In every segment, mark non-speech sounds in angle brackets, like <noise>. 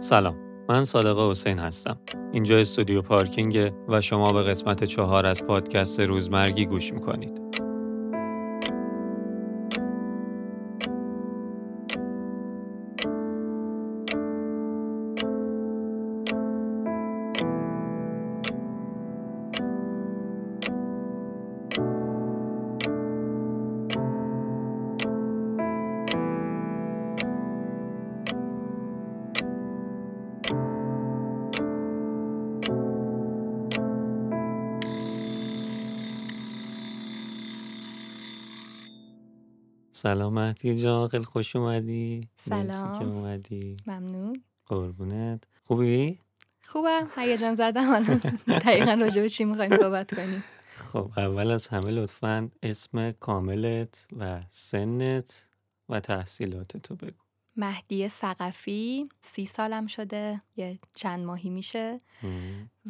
سلام من صادق حسین هستم. اینجا استودیو پارکینگ و شما به قسمت چهار از پادکست روزمرگی گوش می‌کنید. سلام مهدی جان خیلی خوش اومدی. مرسی که سلام. اومدی. ممنون. قربونت. خوبی؟ خوبم. هیجان زدم. الان دقیقا راجع به چی می‌خوایم صحبت کنیم؟ خب اول از همه لطفا اسم کاملت و سنت و تحصیلات تو بگو. مهدی سقفی سی سالم شده. یه چند ماهی میشه.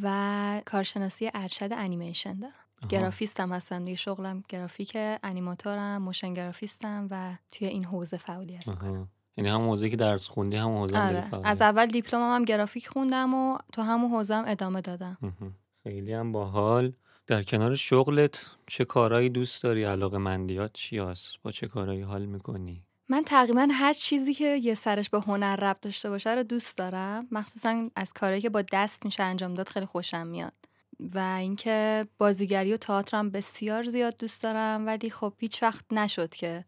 و کارشناسی ارشد انیمیشن دارم. گرافیستم هستم دیگه. شغلم گرافیک انیماتورم موشن گرافیستم و توی این حوزه فعالیت می‌کنم. یعنی هم موضوعی که درس خوندی هم حوزه آره. از اول دیپلمم هم گرافیک خوندم و تو همون حوزه هم ادامه دادم. خیلی هم باحال. در کنار شغلت چه کارهایی دوست داری؟ علاقه مندیات چی هست؟ با چه کارهایی حال می‌کنی؟ من تقریبا هر چیزی که یه سرش به هنر ربط داشته باشه رو دوست دارم. مخصوصا از کارهایی که با دست میشه انجام داد خیلی خوشم میاد. و اینکه بازیگری و تئاترم بسیار زیاد دوست دارم ولی خب هیچ وقت نشد که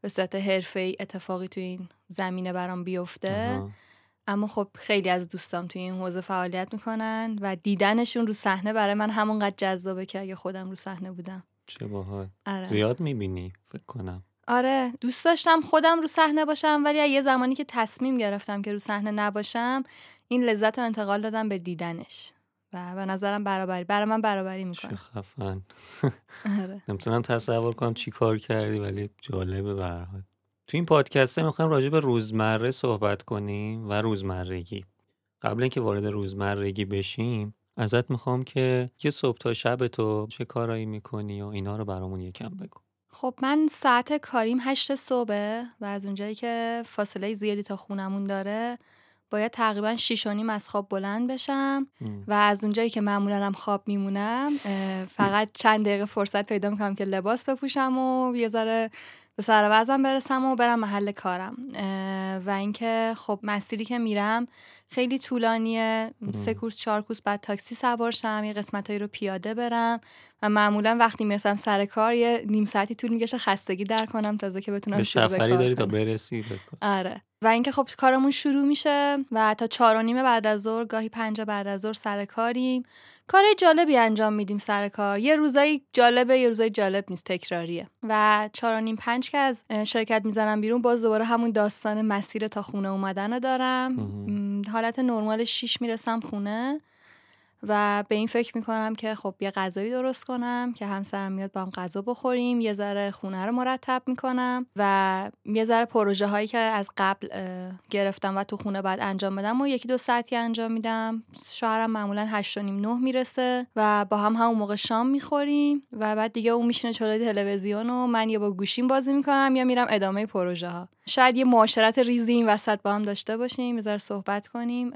به صورت حرفه‌ای اتفاقی تو این زمینه برام بیفته. آها. اما خب خیلی از دوستام توی این حوزه فعالیت می‌کنن و دیدنشون رو صحنه برای من همونقدر جذابه که اگه خودم رو صحنه بودم. چه باحال. آره. زیاد می‌بینی؟ فکر کنم. آره. دوست داشتم خودم رو صحنه باشم ولی یه زمانی که تصمیم گرفتم که رو صحنه نباشم این لذت رو انتقال دادم به دیدنش. و به نظرم برابری. برای من برابری چه می‌کنه. خفن. آره. <laughs> نمی‌تونم تصور کنم چی کار کردی ولی جالبه به هر حال. تو این پادکسته می‌خوایم راجع به روزمره صحبت کنیم و روزمرگی. قبل اینکه وارد روزمرگی بشیم ازت می‌خوام که یه صبح تا شب تو چه کارایی می‌کنی و اینا رو برامون یکم بگو. خب من ساعت کاریم هشت صبحه و از اونجایی که فاصله زیادی تا خونمون داره باید تقریبا شیش و نیم از خواب بلند بشم. و از اونجایی که معمولا هم خواب میمونم فقط چند دقیقه فرصت پیدا می‌کنم که لباس بپوشم و یه ذره به سر وزنم برسم و برم محل کارم. و اینکه خب مسیری که میرم خیلی طولانیه. سه کورس چهار کورس بعد تاکسی سوار شم یه قسمتایی رو پیاده برم و معمولا وقتی می‌رسم سر کار یه نیم ساعتی طول می‌کشه خستگی در کنم تازه که بتونم به سفری داری تا. برسی؟ بکن آره. و اینکه خب کارمون شروع میشه و تا چهار و نیم بعد از ظهر گاهی پنج بعد از ظهر سر کاریم. کارهای جالبی انجام میدیم سر کار. یه روزایی جالبه یه روزایی جالب نیست تکراریه. و چهار و نیم پنج که از شرکت می‌زنم بیرون باز دوباره همون داستان مسیر تا خونه اومدن رو دارم حالت نرمال شیش می‌رسم خونه. و به این فکر می‌کنم که خب یه غذایی درست کنم که همسرم میاد با هم غذا بخوریم یه ذره خونه رو مرتب می‌کنم و یه ذره پروژه هایی که از قبل گرفتم و تو خونه بعد انجام بدم و یکی دو ساعتی انجام میدم. شوهرم معمولا هشت و نیم نه می‌رسه و با هم همون موقع شام می‌خوریم و بعد دیگه اون میشینه جلوی تلویزیون و من یه با گوشیم بازی می‌کنم یا میرم ادامه پروژه ها شاید یه معاشرت ریزی این وسط با هم داشته باشیم یه صحبت کنیم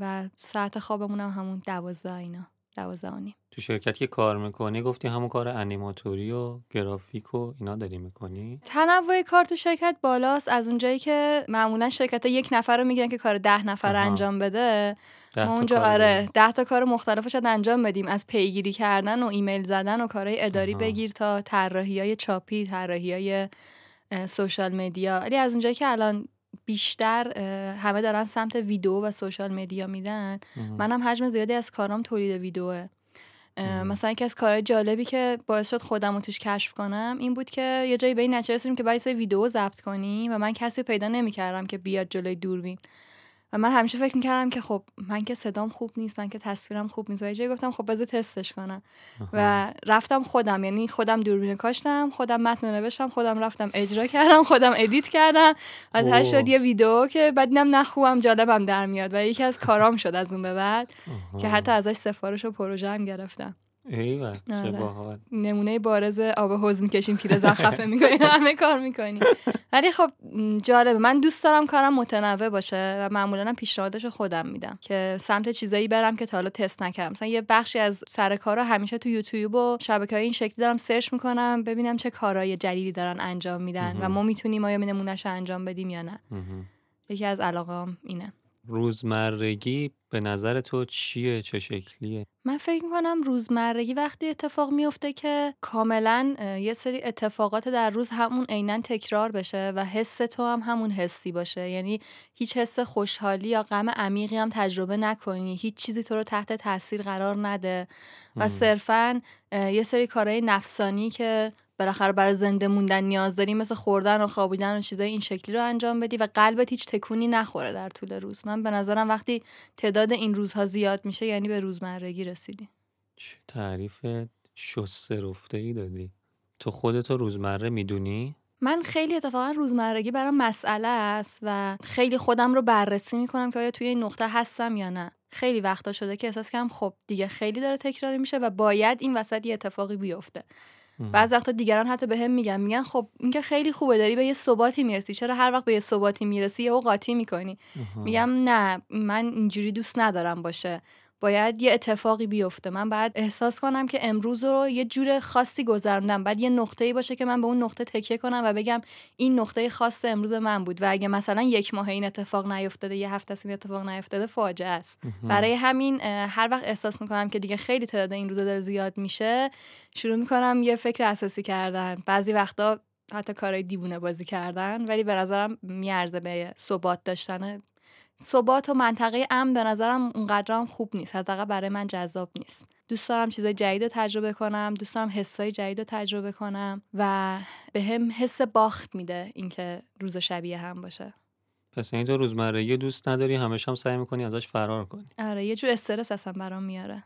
و ساعت خوابمون هم همون دوازده اینا دوازده و نیم. تو شرکت که کار می‌کنی گفتی همون کار انیماتوری و گرافیک و اینا داری می‌کنی تنوع کار تو شرکت بالاست از اونجایی که معمولا شرکت ها یک نفر رو می‌گیرن که کار ده نفر رو آها. انجام بده ده ما اونجا آره. ده تا کار مختلف رو شاید انجام بدیم از پیگیری کردن و ایمیل زدن و کارهای اداری آها. بگیر تا طراحی های چاپی طراحی های social media ولی از اونجایی که الان بیشتر همه دارن سمت ویدیو و social media میرن. منم حجم زیادی از کارام تولید ویدیوه. مثلا یکی از کارهای جالبی که باعث شد خودم رو توش کشف کنم این بود که یه جایی به این نتیجه رسیدیم که باید سری ویدیو ضبط کنی و من کسی پیدا نمی‌کردم که بیاد جلوی دوربین و من همیشه فکر می‌کردم که خب من که صدام خوب نیست من که تصویرم خوب نیست و یه گفتم خب بذار تستش کنم آها. و رفتم خودم یعنی خودم دوربین کاشتم خودم متن نوشتم خودم رفتم اجرا کردم خودم ادیت کردم و ته اوه. شد یه ویدیو که بعد دیدم نه خوبم جالبم در میاد و یکی از کارام شد از اون به بعد آها. که حتی ازش سفارش و پروژه هم گرفتم ایوه آره. نمونه بارز آب حوض می‌کشیم پیرزن خفه می‌کنیم <laughs> همه کار می‌کنیم ولی خب جالبه من دوست دارم کارم متنوع باشه و معمولا پیشنهادش رو خودم میدم که سمت چیزایی برم که تا حالا تست نکردم مثلا یه بخشی از سر کار رو همیشه تو یوتیوب و شبکه های این شکلی دارم سرچ می‌کنم ببینم چه کارهای جدیدی دارن انجام میدن و. ما می‌تونیم آیا نمونهش انجام بدیم یا نه. یکی از علاقام اینه روزمرگی به نظر تو چیه؟ چه شکلیه؟ من فکر می‌کنم روزمرگی وقتی اتفاق میفته که کاملا یه سری اتفاقات در روز همون عینا تکرار بشه و حس تو هم همون حسی باشه. یعنی هیچ حس خوشحالی یا غم عمیقی هم تجربه نکنی. هیچ چیزی تو رو تحت تاثیر قرار نده. و. صرفا یه سری کارهای نفسانی که بالاخره برای زنده موندن نیاز داری مثل خوردن و خوابیدن و چیزای این شکلی رو انجام بدی و قلبت هیچ تکونی نخوره در طول روز. من به نظرم وقتی تعداد این روزها زیاد میشه یعنی به روزمرگی رسیدی. چه تعریف شسته رفته ای دادی. تو خودتو روزمره می‌دونی؟ من خیلی اتفاقا روزمرگی برام مسئله است و خیلی خودم رو بررسی می‌کنم که آیا توی این نقطه هستم یا نه. خیلی وقتا شده که احساس کردم خب دیگه خیلی داره تکراری میشه و باید این وسط یه اتفاقی بیفته. بعض وقتا دیگران حتی به هم میگن میگن خب این که خیلی خوبه داری به یه ثباتی می‌رسی. چرا هر وقت به یه ثباتی می‌رسی یه قاطی می‌کنی. میگم نه من اینجوری دوست ندارم باشه. باید یه اتفاقی بیفته. من باید احساس کنم که امروز رو یه جور خاصی گذروندم. بعد یه نقطه‌ای باشه که من به اون نقطه تکیه کنم و بگم این نقطه خاص امروز من بود. و اگه مثلا یک ماه این اتفاق نیفتاده یه هفته این اتفاق نیفتاده فاجعه است. برای همین هر وقت احساس می‌کنم که دیگه خیلی تعداد این روزا داره زیاد میشه شروع می‌کنم یه فکر اساسی کردن. بعضی وقتا حتی کارهای دیوونه بازی کردن ولی به نظرم میارزه به ثبات داشتن ثبات و منطقه امن به نظرم اونقدر هم خوب نیست. حداقل برای من جذاب نیست. دوست دارم چیزای جدید رو تجربه کنم. دوست دارم حسای جدید رو تجربه کنم و به هم حس باخت میده اینکه روز شبیه هم باشه. پس این تو روزمرگی دوست نداری همش هم سعی می‌کنی ازش فرار کنی. آره یه جور استرس اصلا برام میاره.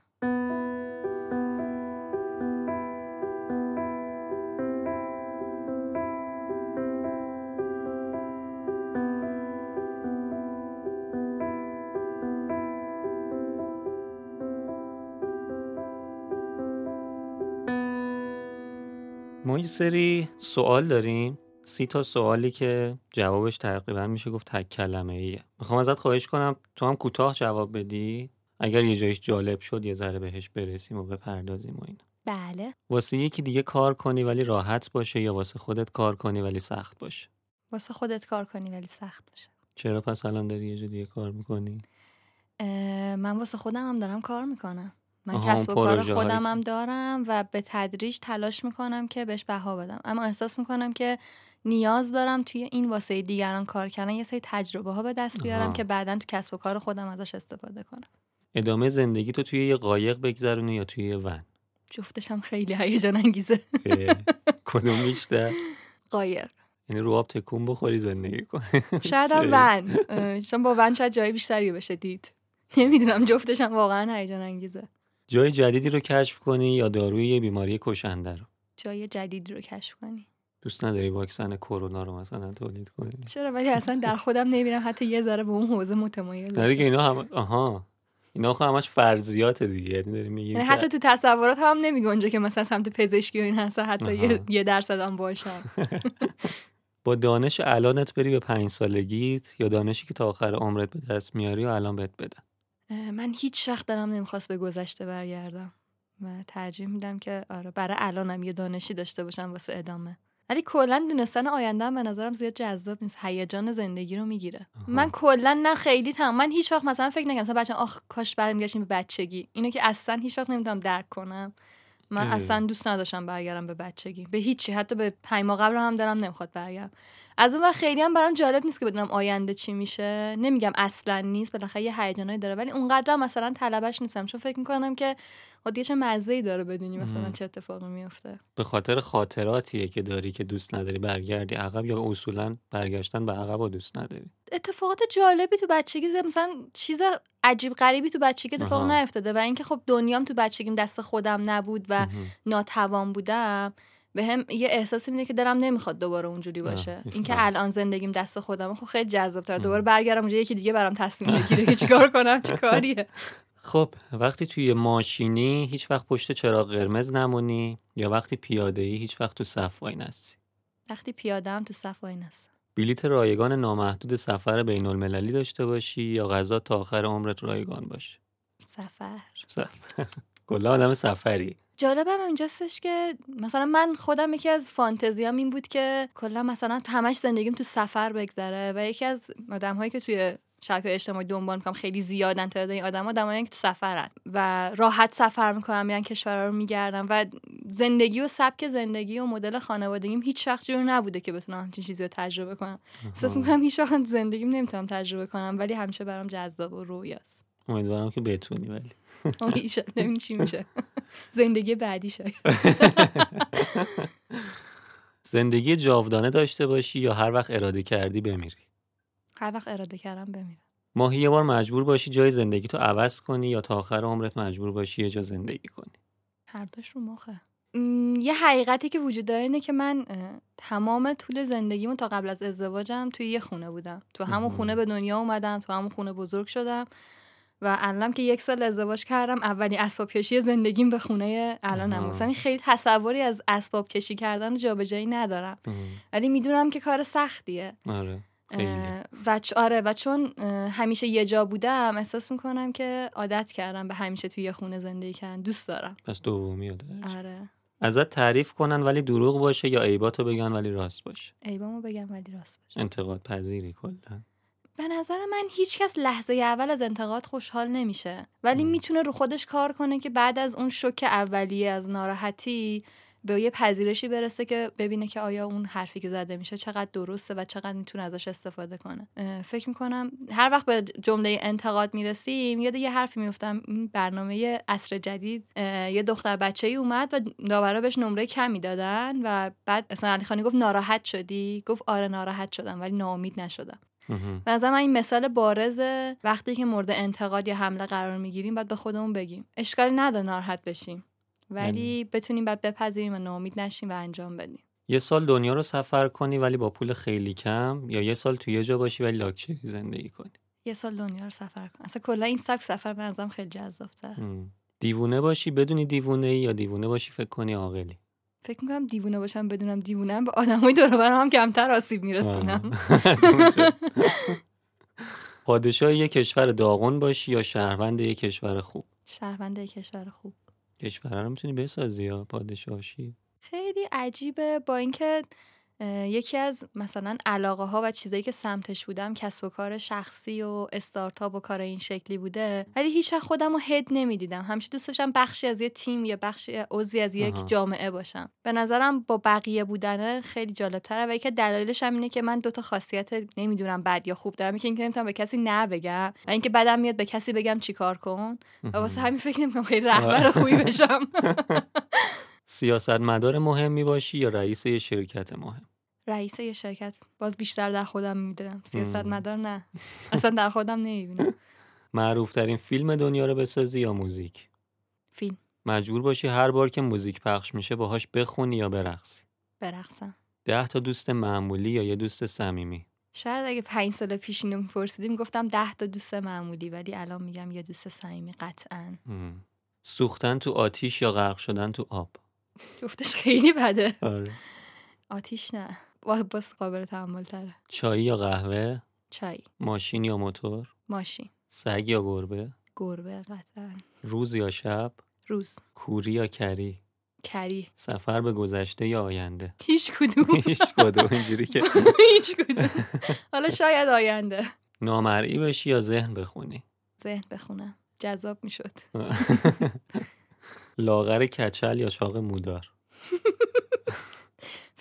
یه سری سوال داریم سی تا سوالی که جوابش تقریبا میشه گفت تک کلمه ایه می‌خوام ازت خواهش کنم تو هم کوتاه جواب بدی؟ اگر یه جایش جالب شد یه ذره بهش برسیم و بپردازیم و اینا. بله. واسه یکی دیگه کار کنی ولی راحت باشه یا واسه خودت کار کنی ولی سخت باشه؟ واسه خودت کار کنی ولی سخت باشه. چرا پس الان داری یه جا دیگه کار می‌کنی؟ من واسه خودم هم دارم کار می‌کنم. من کسب و کار خودم هم دارم و به تدریج تلاش می‌کنم که بهش بها بدم. اما احساس می‌کنم که نیاز دارم توی این واسه دیگران کار کردن یه سری تجربه ها به دست بیارم آها. که بعدا تو کسب و کار خودم ازش استفاده کنم. ادامه زندگی تو توی یه قایق بگذرونی یا توی یه ون؟ جفتش هم خیلی هیجان انگیزه. <laughs> کدوم بیشتر؟ قایق. یعنی رو آب تکون بخوری زندگی کنی. <laughs> شاید هم ون. چون با ون شاید جای بیشتری بشه دید. نمی‌دونم جفتش هم واقعا هیجان انگیزه. جای جدیدی رو کشف کنی یا داروی یه بیماری کشنده رو؟ جای جدید رو کشف کنی. دوست نداری واکسن کرونا رو مثلا تولید کنی؟ چرا؟ ولی اصلا در خودم نمی‌بینم حتی یه ذره به اون حوزه متمایل نه. دیگه اینا هم آها. اینا خب همش فرضیات دیگه. یعنی داری میگی یعنی حتی تو تصورات هم نمی گنجه که مثلا سمت پزشکی و این هست حتی یه. یه درصد هم باشم. <laughs> با دانش الانت بری به پنج سالگیت یا دانشی که تا آخر عمرت به دست میاری و الان بهت بدن؟ من هیچ وقت دلم نمی‌خواست به گذشته برگردم و ترجیح میدم که آره برای الانم یه دانشی داشته باشم واسه ادامه. ولی کلا دونستن آینده به نظرم زیاد جذاب نیست. هیجان زندگی رو می‌گیره. من کلا نه خیلی تم من هیچ وقت مثلا فکر نکنم مثلا بچه‌ها آخ کاش برمیگشتیم به بچگی. اینو که اصلا هیچ وقت نمی‌تونم درک کنم. من اه. اصلا دوست نداشتم برگردم به بچگی. به هیچی. حتی به پنج ماه قبل هم دلم نمی‌خواد برگردم. از اون ور خیلی هم برام جالب نیست که بدونم آینده چی میشه نمیگم اصلا نیست بالاخره یه هیجانایی داره ولی اونقدر مثلا طلبش نیستم چون فکر می‌کنم که خب دیگه چه مزه داره بدونی مثلا. چه اتفاقی میفته به خاطر خاطراتیه که داری که دوست نداری برگردی عقب یا اصولا برگشتن به عقب دوست نداری اتفاقات جالبی تو بچگی مثلا چیز عجیب غریبی تو بچگی اتفاق. نیفتاده و اینکه خب دنیام تو بچگیم دست خودم نبود و. ناتوان بودم به هم یه احساسی میده که دلم نمی‌خواد دوباره اونجوری باشه. اینکه الان زندگیم دست خودم خب خیلی جذاب تر. دوباره برگردم اونجا یکی دیگه برام تصمیم بگیره که چیکار کنم چه کاریه. <laughs> خب وقتی توی ماشینی هیچ وقت پشت چراغ قرمز نمونی یا وقتی پیاده ای هیچ وقت تو صف وای نستی وقتی پیاده هم تو صف وای نستم بلیت رایگان نامحدود سفر بین المللی داشته باشی یا غذا تا آخر عمرت رایگان باشه سفر. سفر. <laughs> کلا آدم سفری. جالبم اینجاستش که مثلا من خودم یکی از فانتزیام این بود که کلا مثلا همش زندگیم تو سفر بگذره و یکی از آدم هایی که توی شبکه اجتماعی دنبال می‌کنم خیلی زیادن تعداد این آدم آدمایی که تو سفرن و راحت سفر می‌کنم میرن کشورها رو میگردم و زندگی و سبک زندگی و مدل خانوادگیم هیچ وقت جور نبوده که بتونم همچین چیزی رو تجربه کنم. احساس می‌کنم هیچ وقت زندگیم نمی‌تونم تجربه کنم ولی همیشه برام جذاب و رویاست. امیدوارم که بتونی ولی. <laughs> نمیم چی میشه. زندگی بعدی شاید. <laughs> زندگی جاودانه داشته باشی یا هر وقت اراده کردی بمیری؟ هر وقت اراده کردم بمیرم. ماهی یه بار مجبور باشی جای زندگی تو عوض کنی یا تا آخر عمرت مجبور باشی یه جا زندگی کنی؟ هر دوش رو مخه. م، یه حقیقتی که وجود داره اینه که من تمام طول زندگیمو تا قبل از ازدواجم توی یه خونه بودم. تو همون. خونه به دنیا اومدم تو همون خونه بزرگ شدم. و الانم که یک سال ازدواج کردم اولین اسباب کشی زندگیم به خونه الانم. مثلا خیلی تصوری از اسباب کشی کردن جابجایی ندارم. ولی می‌دونم که کار سختیه. آره و چ- آره و چون همیشه یه جا بودم احساس می‌کنم که عادت کردم به همیشه توی یه خونه زندگی کردن. دوست دارم. پس دومی داری. آره. ازت تعریف کنن ولی دروغ باشه یا عیباتو بگن ولی راست باشه. ایبامو بگم ولی راست باشه. انتقاد پذیری کلا. به نظر من هیچکس لحظه اول از انتقاد خوشحال نمیشه. ولی. می‌تونه رو خودش کار کنه که بعد از اون شوک اولیه از ناراحتی به یه پذیرشی برسه که ببینه که آیا اون حرفی که زده میشه چقدر درسته و چقدر می‌تونه ازش استفاده کنه. فکر می‌کنم هر وقت به جمله انتقاد می‌رسیم یاد یه حرفی میفتم این برنامه عصر جدید یه دختر بچه ای اومد و داورا بهش نمره کمی دادن و بعد اصلا علی خانی گفت ناراحت شدی؟ گفت آره ناراحت شدم ولی ناامید نشدم. نظر من این مثال بارز وقتی که مورد انتقاد یا حمله قرار می‌گیریم باید به خودمون بگیم. اشکالی نداره ناراحت بشیم ولی بتونیم بعد بپذیریم و ناامید نشیم و انجام بدیم. یه سال دنیا رو سفر کنی ولی با پول خیلی کم یا یه سال توی یه جا باشی ولی لاکچری زندگی کنی؟ یه سال دنیا رو سفر کن. اصلا کلا این سبک سفر به نظرم خیلی جذاب‌تر. دیوونه باشی بدونی دیوونه ای یا دیوونه باشی فکر کنی عاقلی؟ فکر می‌کنم دیوونه باشم بدونم دیوونم به آدمای دور هم کمتر آسیب میرسونم. <laughs> پادشاه یه کشور داغون باشی یا شهروند یه کشور خوب؟ شهروند یک کشور خوب. کشور رو می‌تونی بسازی یا پادشاهشی؟ خیلی عجیبه با اینکه یکی از مثلا علاقه ها و چیزایی که سمتش بودم کسب و کار شخصی و استارتاپ و کار این شکلی بوده. ولی هیچ خودم رو هد نمی‌دیدم. همیشه دوست داشتم بخشی از یه تیم یا بخشی عضوی از یک آها. جامعه باشم. به نظرم با بقیه بودن خیلی جالب تره و یکی دلایلش هم اینه که من دوتا خاصیت نمی‌دونم بد یا خوب دارم. یکی اینکه نمی‌تونم به کسی نه بگم و اینکه بعدم میاد به کسی بگم چیکار کن. و واسه همین فکر نمی‌کنم خیلی رهبر خوبی بشم. <laughs> سیاستمدار مهمی باشی یا رئیس شرکت مهم؟ رئیس یه شرکت باز بیشتر در خودم می‌دونم. سیاست. مدار نه. اصلا در خودم نمی‌بینم. معروف ترین فیلم دنیا رو بسازی یا موزیک؟ فیلم. مجبور باشی هر بار که موزیک پخش میشه باهاش بخونی یا برقصی؟ برقصم. ده تا دوست معمولی یا یه دوست صمیمی؟ شاید اگه پنج سال پیش اینو میپرسیدیم گفتم ده تا دوست معمولی ولی الان میگم یه دوست صمیمی قطعا. سوختن تو آتیش یا غرق شدن تو آب؟ جفتش خیلی بده. آره. آتیش نه. باز قابل تحمل تره. چای یا قهوه؟ چای. ماشین یا موتور؟ ماشین. سگ یا گربه؟ گربه قطعا. روز یا شب؟ روز. کوری یا کری؟ کری. سفر به گذشته یا آینده؟ هیچ کدوم. <laughs> هیچ کدوم اینجوری که <laughs> هیچ کدوم. حالا شاید آینده. نامرئی بشی یا ذهن بخونی؟ ذهن بخونم. جذاب می‌شد. <laughs> لاغر کچل یا چاق مودار؟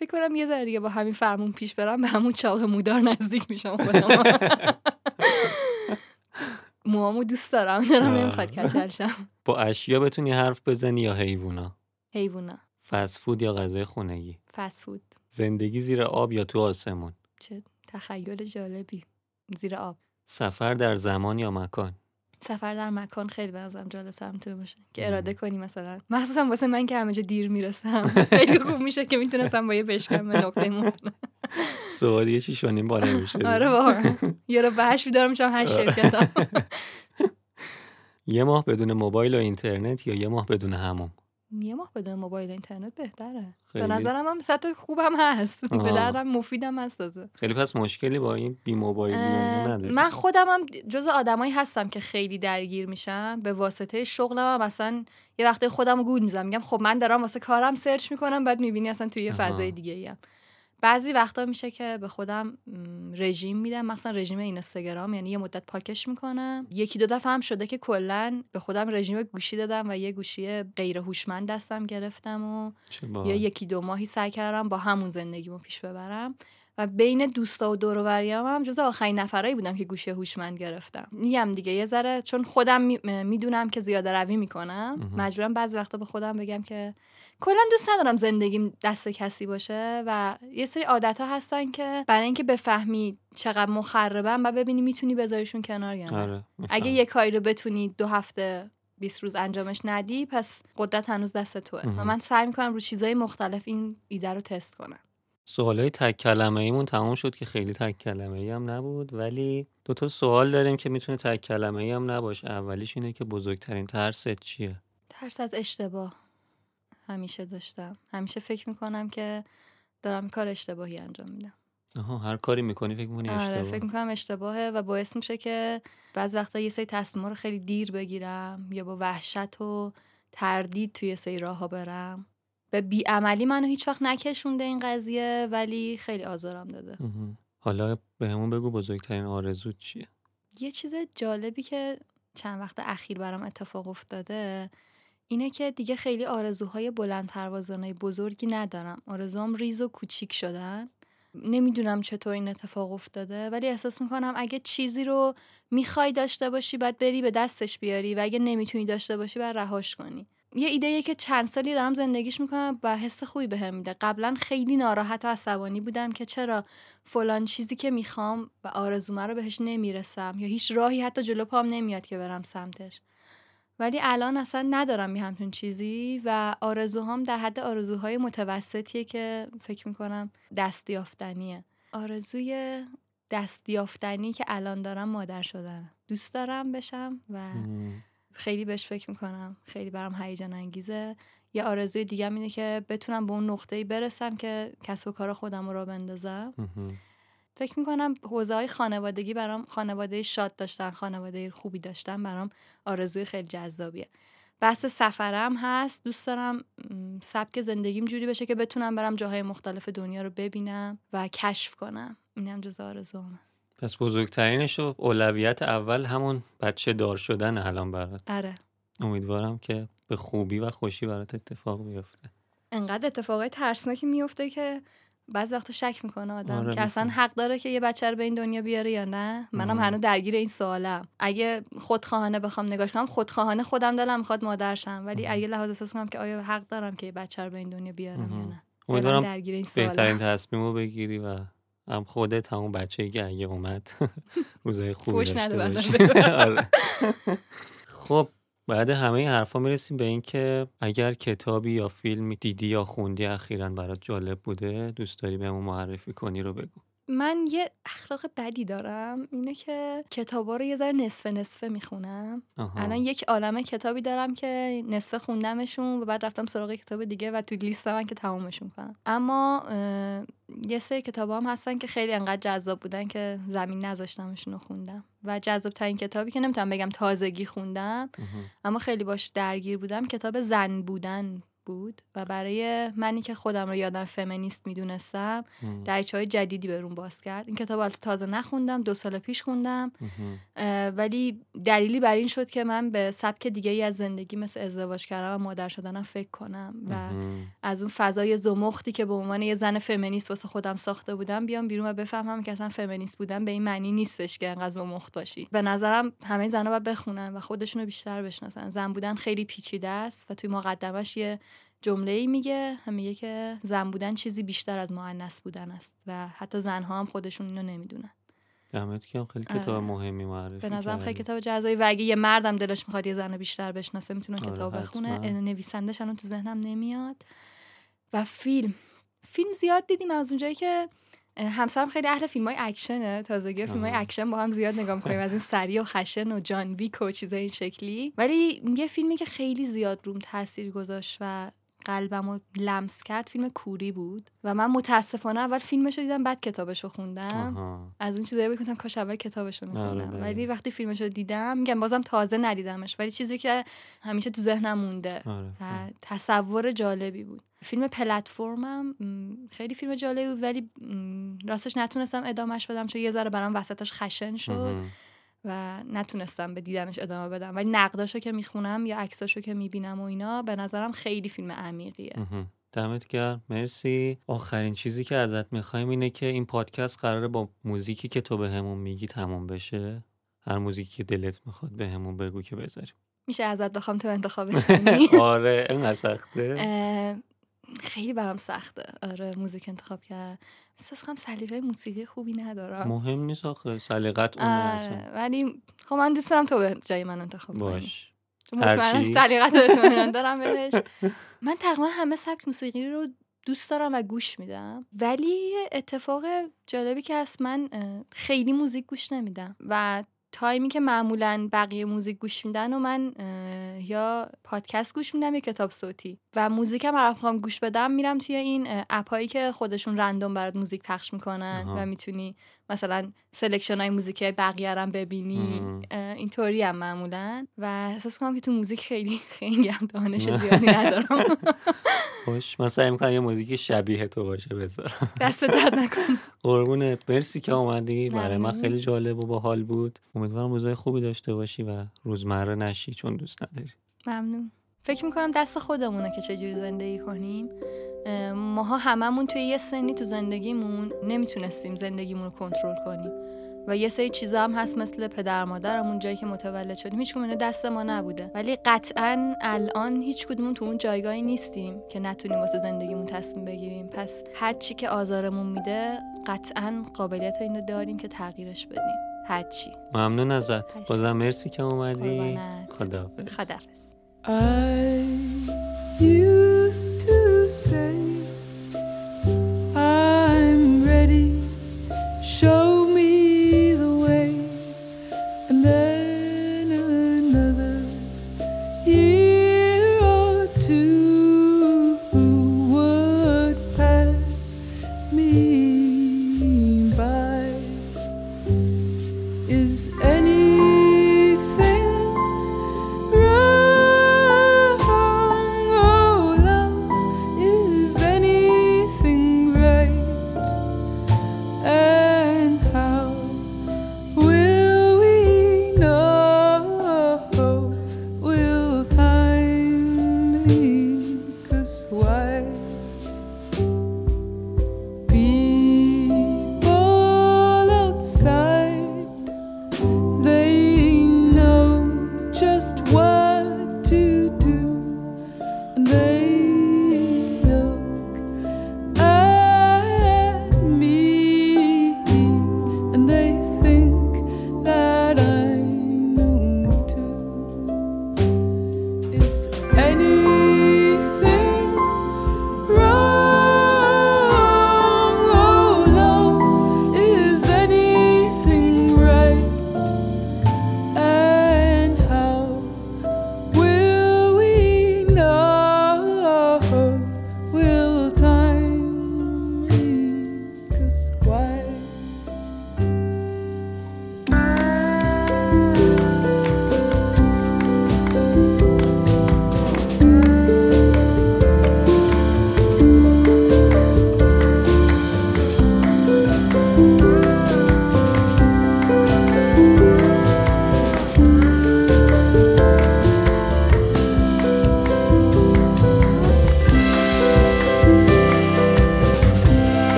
فکر کنم یه ذره دیگه با همین فرمون پیش برم به همون چاق مودار نزدیک میشم. <laughs> موامو دوست دارم دارم. نمی‌خواد کچل شم. با اشیا بتونی حرف بزنی یا حیوونا؟ حیوونا. فست فود یا غذای خونگی؟ فست فود زندگی زیر آب یا تو آسمون؟ چه تخیل جالبی. زیر آب. سفر در زمان یا مکان؟ سفر در مکان خیلی به نظرم جالب تر می‌تونه باشه که. اراده کنی مثلا. مخصوصا واسه من که همه جا دیر می‌رسم. خیلی خوب میشه که می‌تونستم با یه بشکم به نقطه مون سوال یه چی شونیم با نمیشه آره واقعا یه رو به هشت بیدار میشم هشت شرکتم <laughs> یه ماه بدون موبایل و اینترنت یا یه ماه بدون همون یه ماه بدون موبایل اینترنت بهتره. خیلی. به نظرم هم سطح خوبم هست. <laughs> به. دردم مفیدم هست تازه. خیلی پس مشکلی با این بی موبایل اه، نداری. من خودم هم جز آدمایی هستم که خیلی درگیر میشم. به واسطه شغلم هم مثلا یه وقتی خودم گول می‌زنم. میگم خب من دارم واسه کارم سرچ می‌کنم بعد می‌بینی اصلا توی یه. فضای دیگه ایم بعضی وقتا میشه که به خودم رژیم میدم. مثلا رژیم اینستاگرام یعنی یه مدت پاکش می‌کنم. یکی دو دفعه هم شده که کلا به خودم رژیم گوشی دادم و یه گوشی غیر هوشمند دستم گرفتم و یا. یکی دو ماهی سعی کردم با همون زندگیمو پیش ببرم. و بین دوستا و دور و هم جز آخرین نفرایی بودم که گوشی هوشمند گرفتم. میگم دیگه یه ذره چون خودم می‌دونم که زیاده روی می‌کنم. مجبورم بعضی وقتا به خودم بگم که کلا دوست ندارم زندگیم دست کسی باشه و یه سری عادت ها هستن که برای اینکه بفهمی چقدر مخربن و ببینی می‌تونی بذاریشون کنار یا نه. آره اگه. یه کاری رو بتونی دو هفته 20 روز انجامش ندی پس قدرت هنوز دست توه. و. من سعی می‌کنم رو چیزای مختلف این ایده رو تست کنم. سوالای تک کلمه ایمون تموم شد که خیلی تک کلمه ای هم نبود ولی دو تا سوال داریم که می‌تونه تک کلمه ای هم نباشه. اولیش اینه که بزرگترین ترست چیه؟ ترس از اشتباه. همیشه داشتم. همیشه فکر می‌کنم که دارم کار اشتباهی انجام میدم. آها هر کاری می‌کنی فکر می‌کنی آره اشتباه. فکر می‌کنم اشتباهه و باعث میشه که بعض وقتا یه سری تصمیما رو خیلی دیر بگیرم یا با وحشت و تردید توی سری راه برم. به بیعملی منو هیچ وقت نکشونده این قضیه ولی خیلی آزارم داده. حالا بهمون بگو بزرگترین آرزو چیه؟ یه چیز جالبی که چند وقت اخیر برام اتفاق افتاده اینه که دیگه خیلی آرزوهای بلند پروازانه بزرگی ندارم. آرزوام ریز و کوچیک شدن. نمی‌دونم چطور این اتفاق افتاده ولی احساس می‌کنم اگه چیزی رو می‌خوای داشته باشی باید بری به دستش بیاری و اگه نمی‌تونی داشته باشی باید رهاش کنی. یه ایده که چند سالی دارم زندگیش می‌کنم و حس خوبی بهم میده. قبلا خیلی ناراحت و عصبانی بودم که چرا فلان چیزی که می‌خوام و آرزومه رو بهش نمی‌رسم یا هیچ راهی حتی جلو پام نمیاد که برم سمتش. ولی الان اصلا ندارم یه همچون چیزی و آرزوهام در حد آرزوهای متوسطیه که فکر می‌کنم دستیافتنیه. آرزوی دستیافتنی که الان دارم مادر شدن. دوست دارم بشم و. خیلی بهش فکر می‌کنم. خیلی برام هیجان انگیزه. یه آرزوی دیگه اینه که بتونم به اون نقطه‌ای برسم که کسب و کار خودم رو بندازم. فکر می‌کنم حوزه های خانوادگی برام خانواده شاد داشتن خانواده خوبی داشتن برام آرزوی خیلی جذابیه. بحث سفرم هست. دوست دارم سبک زندگیم جوری بشه که بتونم برم جاهای مختلف دنیا رو ببینم و کشف کنم. اینم جز آرزومه. پس بزرگترینش و اولویت اول همون بچه دار شدن الان برات. آره. امیدوارم که به خوبی و خوشی برات اتفاق بیفته. انقدر اتفاقای ترسناکی میفته که بعضی وقتا شک می‌کنه آدم آره، که اصلا. حق داره که یه بچه رو به این دنیا بیاره یا نه منم آه. هنوز درگیر این سوالم اگه خودخواهانه بخوام نگاش کنم خودخواهانه خودم دلم می‌خواد مادر شم ولی. اگه لحاظ احساس کنم که آیا حق دارم که یه بچه رو به این دنیا بیارم یا. نه امیدوارم درگیر این بهترین سوالم تصمیم رو بگیری و هم خودت همون بچه که اگه اومد <laughs> روزای خوبی داشته باشی. <laughs> آره. <laughs> خب بعد همه این حرفا می‌رسیم به این که اگر کتابی یا فیلمی دیدی یا خوندی اخیرا برات جالب بوده دوست داری بهمون معرفی کنی رو بگو. من یه اخلاق بدی دارم اینه که کتابا رو یه ذره نصفه نصفه می‌خونم. الان یک عالمه کتابی دارم که نصفه خوندمشون و بعد رفتم سراغ کتاب دیگه و تو لیست من که تمامشون کنم اما یه سری کتاب هم هستن که خیلی انقدر جذاب بودن که زمین نذاشتمشون رو خوندم و جذاب ترین کتابی که نمی‌تونم بگم تازگی خوندم. اما خیلی باش درگیر بودم کتاب زن بودن بود و برای منی که خودم رو یادم فمینیست می‌دونستم. دریچه های جدیدی به روم باز کرد. این کتاب البته تازه نخوندم دو سال پیش خوندم. ولی دلیلی بر این شد که من به سبک دیگه ای از زندگی مثل ازدواج کردن و مادر شدنم فکر کنم و. از اون فضای زمختی که به عنوان یه زن فمینیست واسه خودم ساخته بودم بیام بیرون و بفهمم که اصلا فمینیست بودن به این معنی نیستش که انقدر زمخت باشی. به نظرم همه زنها باید بخونن و خودشونو بیشتر بشناسن. زن بودن خیلی پیچیده است و توی مقدمش یه جمله ای میگه میگه که زن بودن چیزی بیشتر از مؤنث بودن است و حتی زنها هم خودشون اینو نمی‌دونن دمت گرم خیلی کتاب آره. مهمی معرفی به نظرم خیلی. کتاب جذابی و اگه یه مردم دلش می‌خواد یه زن بیشتر بشناسه می‌تونه آره، کتاب بخونه. نویسندش الان تو ذهنم نمیاد و فیلم فیلم زیاد دیدیم از اونجایی که همسرم خیلی اهل فیلم های اکشنه تازگی فیلم های. اکشن با هم زیاد نگاه می‌کنیم از این سریع و خشن و جان ویک و چیزای این شکلی ولی یه فیلمی که خیلی زیاد روم تاثیر گذاشت و قلبم رو لمس کرد فیلم کوری بود و من متاسفانه اول فیلمش رو دیدم بعد کتابش رو خوندم آها. از این چیزایی که کاش اول کتابش رو آره، میخوندم. ولی وقتی فیلمش رو دیدم میگم بازم تازه ندیدمش ولی چیزی که همیشه تو ذهنم مونده آره. و تصور جالبی بود فیلم پلتفرمم خیلی فیلم جالبی بود ولی راستش نتونستم ادامهش بدم چون یه ذره برام وسطش خشن شد مهم. و نتونستم به دیدنش ادامه بدم. ولی نقداشو که می‌خونم یا عکساشو که می‌بینم و اینا به نظرم خیلی فیلم عمیقیه. دمت گرم. مرسی. آخرین چیزی که ازت می‌خوایم اینه که این پادکست قراره با موزیکی که تو به همون میگی تموم بشه. هر موزیکی که دلت می‌خواد به همون بگو که بذاریم. میشه ازت بخوام تو انتخابش <laughs> کنی. آره اینقدر سخته. خیلی برام سخته. آره موزیک انتخاب کرد احساس کنم سلیقه موسیقی خوبی ندارم. مهم نیست آخه. سلیقت اصلا. آره ولی خب من دوست دارم تو به جای من انتخاب کنی. باش. مطمئنم؟ سلیقت اطمینان <laughs> دارم بهش. من تقریبا همه سبک موسیقی رو دوست دارم و گوش میدم. ولی اتفاق جالبی که هست من خیلی موزیک گوش نمیدم. و تایمی که معمولا بقیه موزیک گوش میدن و من یا پادکست گوش میدم یا کتاب صوتی. و موزیکم هر می‌خوام گوش بدم میرم توی این اه، app ایی که خودشون random برات موزیک پخش می‌کنن آها. و می‌تونی مثلا selection های موزیک بقیه هم ببینی. اینطوری هم معمولا. و احساس کنم که تو موزیک خیلی خیلی هم دانش زیادی ندارم. <laughs> باش من سعی می‌کنم یه موزیک شبیه تو باشه بذارم دست درد نکن <laughs> قربونت. مرسی که اومدی. برای من. خیلی جالب و باحال بود. امیدوارم روزای خوبی داشته باشی و روزمره نشی چون دوست نداری. ممنون. فکر می‌کنم دست خودمونه که چجوری زندگی کنیم. اه، ماها هممون توی یه سنی تو زندگیمون نمی‌تونستیم زندگیمون رو کنترل کنیم. و یه سری چیزا هم هست مثل پدر مادرمون جایی که متولد شدیم. هیچ اینا دست ما نبوده. ولی قطعا الان هیچ کدوم تو اون جایگاهی نیستیم که نتونیم واسه زندگیمون تصمیم بگیریم. پس هر چی که آزارمون میده قطعا قابلیت اینو داریم که تغییرش بدیم. هر چی. ممنون ازت. بازم مرسی که اومدی. خداحافظ. خدافظ I used to say, I'm ready, show